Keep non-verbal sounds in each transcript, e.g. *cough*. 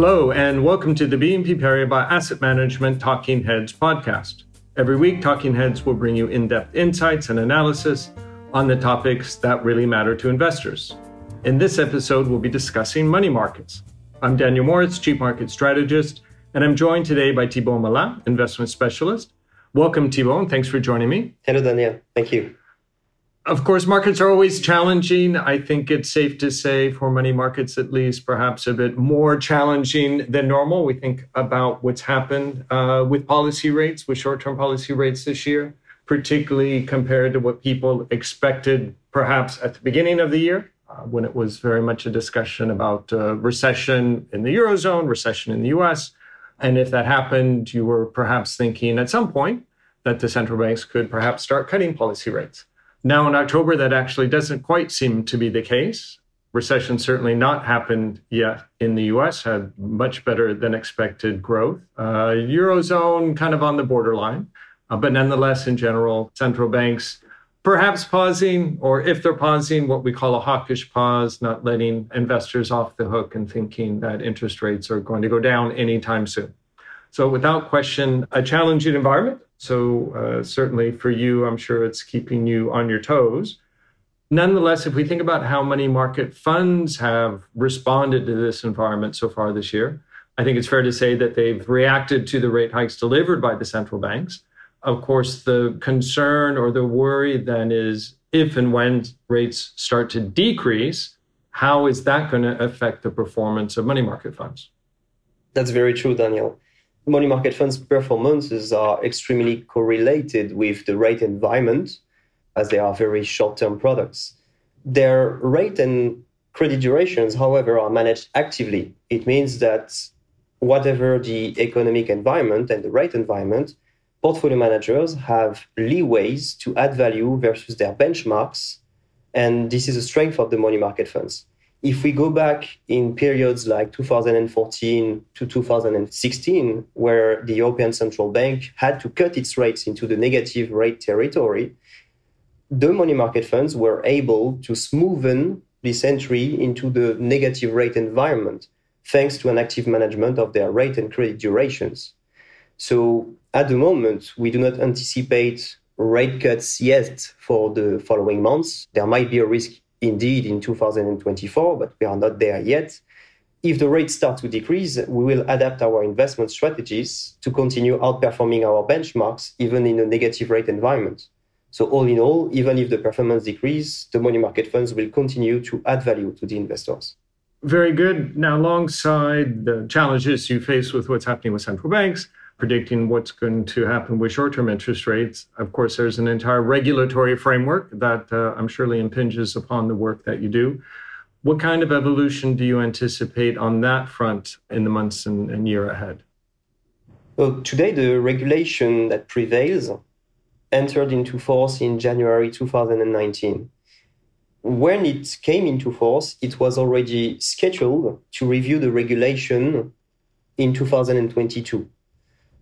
Hello, and welcome to the BNP Paribas Asset Management Talking Heads podcast. Every week, Talking Heads will bring you in depth insights and analysis on the topics that really matter to investors. In this episode, we'll be discussing money markets. I'm Daniel Morris, Chief Market Strategist, and I'm joined today by Thibault Malin, Investment Specialist. Welcome, Thibault, and thanks for joining me. Hello, Daniel. Thank you. Of course, markets are always challenging. I think it's safe to say, for money markets at least, perhaps a bit more challenging than normal. We think about what's happened uh, with policy rates, with short term policy rates this year, particularly compared to what people expected perhaps at the beginning of the year. Uh, when it was very much a discussion about uh, recession in the Eurozone, recession in the US. And if that happened, you were perhaps thinking at some point that the central banks could perhaps start cutting policy rates. Now, in October, that actually doesn't quite seem to be the case. Recession certainly not happened yet in the US, had much better than expected growth. Uh, Eurozone kind of on the borderline. Uh, but nonetheless, in general, central banks perhaps pausing, or if they're pausing, what we call a hawkish pause, not letting investors off the hook and thinking that interest rates are going to go down anytime soon. So, without question, a challenging environment. So, uh, certainly for you, I'm sure it's keeping you on your toes. Nonetheless, if we think about how money market funds have responded to this environment so far this year, I think it's fair to say that they've reacted to the rate hikes delivered by the central banks. Of course, the concern or the worry then is if and when rates start to decrease, how is that going to affect the performance of money market funds? That's very true, Daniel money market funds' performances are extremely correlated with the rate environment, as they are very short term products. Their rate and credit durations, however, are managed actively. It means that whatever the economic environment and the rate environment, portfolio managers have leeways to add value versus their benchmarks. And this is a strength of the money market funds. If we go back in periods like 2014 to 2016, where the European Central Bank had to cut its rates into the negative rate territory, the money market funds were able to smoothen this entry into the negative rate environment thanks to an active management of their rate and credit durations. So at the moment, we do not anticipate rate cuts yet for the following months. There might be a risk indeed in 2024, but we are not there yet. If the rates start to decrease, we will adapt our investment strategies to continue outperforming our benchmarks, even in a negative rate environment. So, all in all, even if the performance decreases, the money market funds will continue to add value to the investors. Very good. Now, alongside the challenges you face with what's happening with central banks, predicting what's going to happen with short term interest rates. Of course, there's an entire regulatory framework that uh, I'm surely impinges upon the work that you do. What kind of evolution do you anticipate on that front in the months and, and year ahead? Well, today, the regulation that prevails entered into force in January 2019. When it came into force, it was already scheduled to review the regulation in 2022.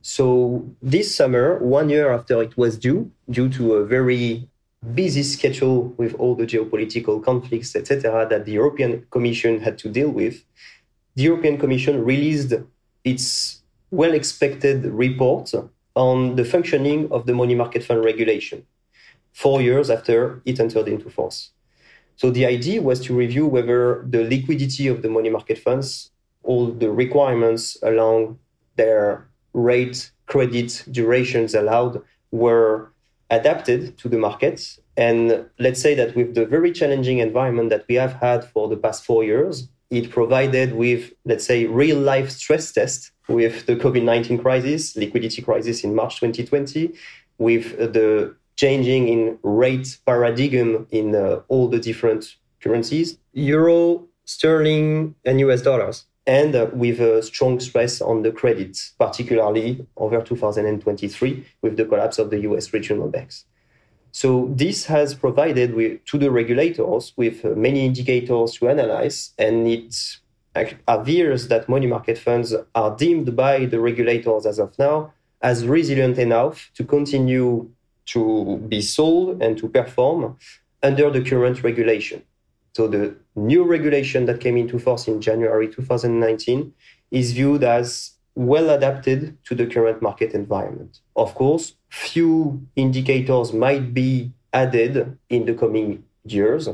So this summer, one year after it was due, due to a very busy schedule with all the geopolitical conflicts, etc., that the European Commission had to deal with, the European Commission released its well expected report on the functioning of the money market fund regulation, four years after it entered into force. So the idea was to review whether the liquidity of the money market funds, all the requirements along their rate, credit, durations allowed were adapted to the markets. And let's say that with the very challenging environment that we have had for the past four years, it provided with, let's say, real life stress test with the COVID 19 crisis, liquidity crisis in March 2020, with the changing in rate paradigm in uh, all the different currencies euro, sterling, and US dollars and uh, with a strong stress on the credit, particularly over 2023 with the collapse of the US regional banks. So this has provided with, to the regulators with uh, many indicators to analyze, and it appears that money market funds are deemed by the regulators as of now as resilient enough to continue to be sold and to perform under the current regulation. So the new regulation that came into force in January 2019 is viewed as well adapted to the current market environment. Of course, few indicators might be added in the coming years.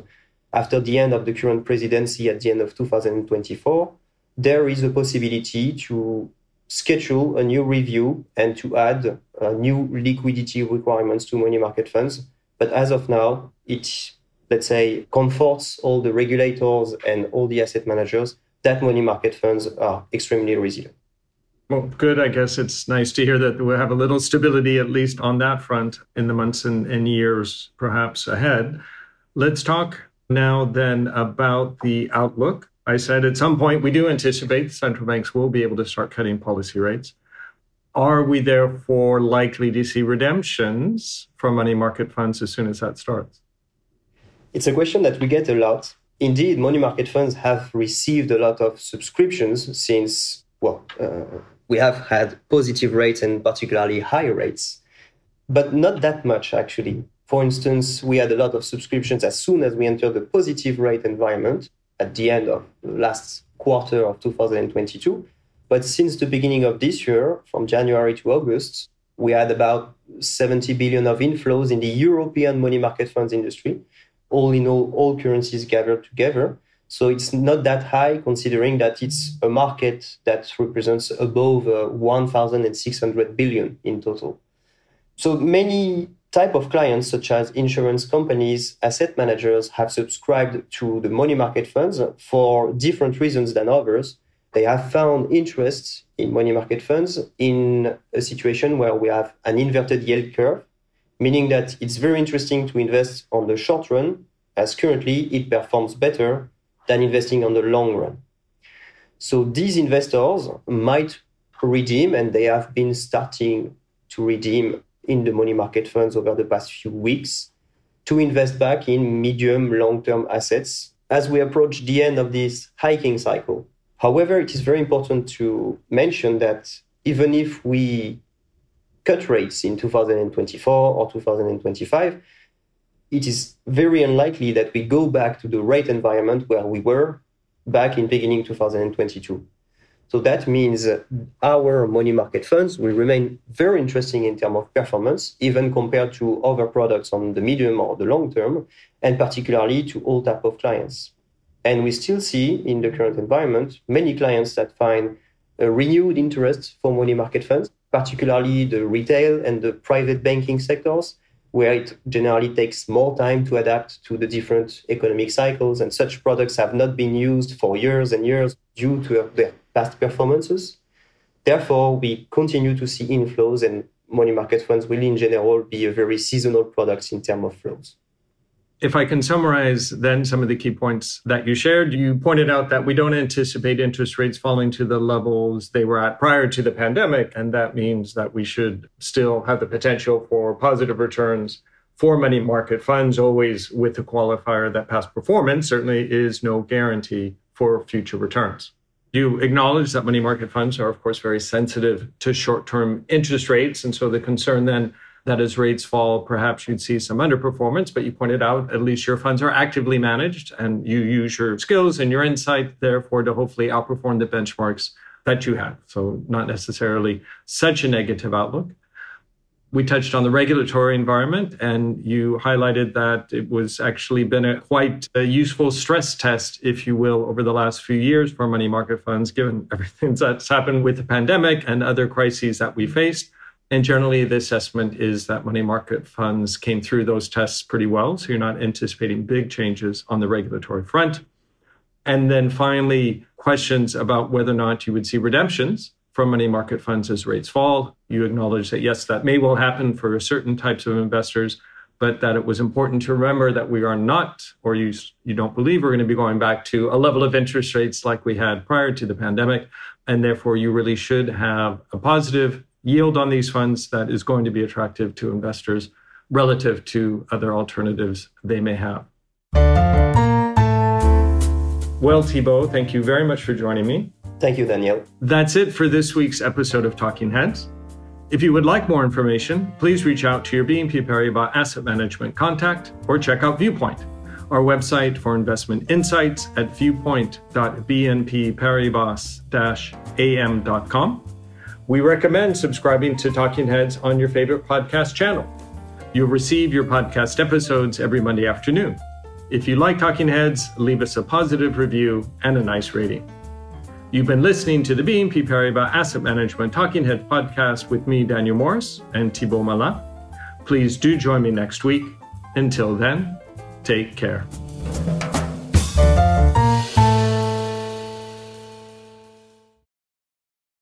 After the end of the current presidency at the end of 2024, there is a possibility to schedule a new review and to add uh, new liquidity requirements to money market funds. But as of now, it, let's say, comforts all the regulators and all the asset managers that money market funds are extremely resilient. Well, good. I guess it's nice to hear that we'll have a little stability, at least on that front, in the months and, and years perhaps ahead. Let's talk now then about the outlook. I said at some point we do anticipate central banks will be able to start cutting policy rates. Are we therefore likely to see redemptions from money market funds as soon as that starts? It's a question that we get a lot. Indeed, money market funds have received a lot of subscriptions since, well, uh, we have had positive rates and particularly high rates, but not that much actually. For instance, we had a lot of subscriptions as soon as we entered the positive rate environment at the end of the last quarter of 2022. But since the beginning of this year, from January to August, we had about 70 billion of inflows in the European money market funds industry, all in all, all currencies gathered together. So it's not that high considering that it's a market that represents above uh, 1,600 billion in total. So many type of clients such as insurance companies, asset managers have subscribed to the money market funds for different reasons than others. They have found interest in money market funds in a situation where we have an inverted yield curve, meaning that it's very interesting to invest on the short run as currently it performs better than investing on the long run. So these investors might redeem, and they have been starting to redeem in the money market funds over the past few weeks to invest back in medium long term assets as we approach the end of this hiking cycle. However, it is very important to mention that even if we cut rates in 2024 or 2025, it is very unlikely that we go back to the rate environment where we were back in beginning 2022. So that means our money market funds will remain very interesting in terms of performance, even compared to other products on the medium or the long term, and particularly to all type of clients. And we still see in the current environment many clients that find a renewed interest for money market funds, particularly the retail and the private banking sectors, where it generally takes more time to adapt to the different economic cycles. And such products have not been used for years and years due to their past performances. Therefore, we continue to see inflows, and money market funds will, in general, be a very seasonal product in terms of flows. If I can summarize then some of the key points that you shared, you pointed out that we don't anticipate interest rates falling to the levels they were at prior to the pandemic. And that means that we should still have the potential for positive returns for money market funds, always with the qualifier that past performance certainly is no guarantee for future returns. You acknowledge that money market funds are, of course, very sensitive to short term interest rates. And so the concern then that as rates fall, perhaps you'd see some underperformance. But you pointed out at least your funds are actively managed and you use your skills and your insight, therefore, to hopefully outperform the benchmarks that you have. So, not necessarily such a negative outlook. We touched on the regulatory environment, and you highlighted that it was actually been a quite a useful stress test, if you will, over the last few years for money market funds, given *laughs* everything that's happened with the pandemic and other crises that we faced. And generally, the assessment is that money market funds came through those tests pretty well. So you're not anticipating big changes on the regulatory front. And then finally, questions about whether or not you would see redemptions from money market funds as rates fall. You acknowledge that, yes, that may well happen for certain types of investors, but that it was important to remember that we are not, or you, you don't believe we're going to be going back to a level of interest rates like we had prior to the pandemic. And therefore, you really should have a positive yield on these funds that is going to be attractive to investors relative to other alternatives they may have. Well, Thibault, thank you very much for joining me. Thank you, Daniel. That's it for this week's episode of Talking Heads. If you would like more information, please reach out to your BNP Paribas Asset Management contact or check out Viewpoint, Our website for investment insights at viewpoint.bnpparibas-am.com. We recommend subscribing to Talking Heads on your favorite podcast channel. You'll receive your podcast episodes every Monday afternoon. If you like Talking Heads, leave us a positive review and a nice rating. You've been listening to the BNP Paribas Asset Management Talking Head podcast with me, Daniel Morris, and Thibault Malin. Please do join me next week. Until then, take care.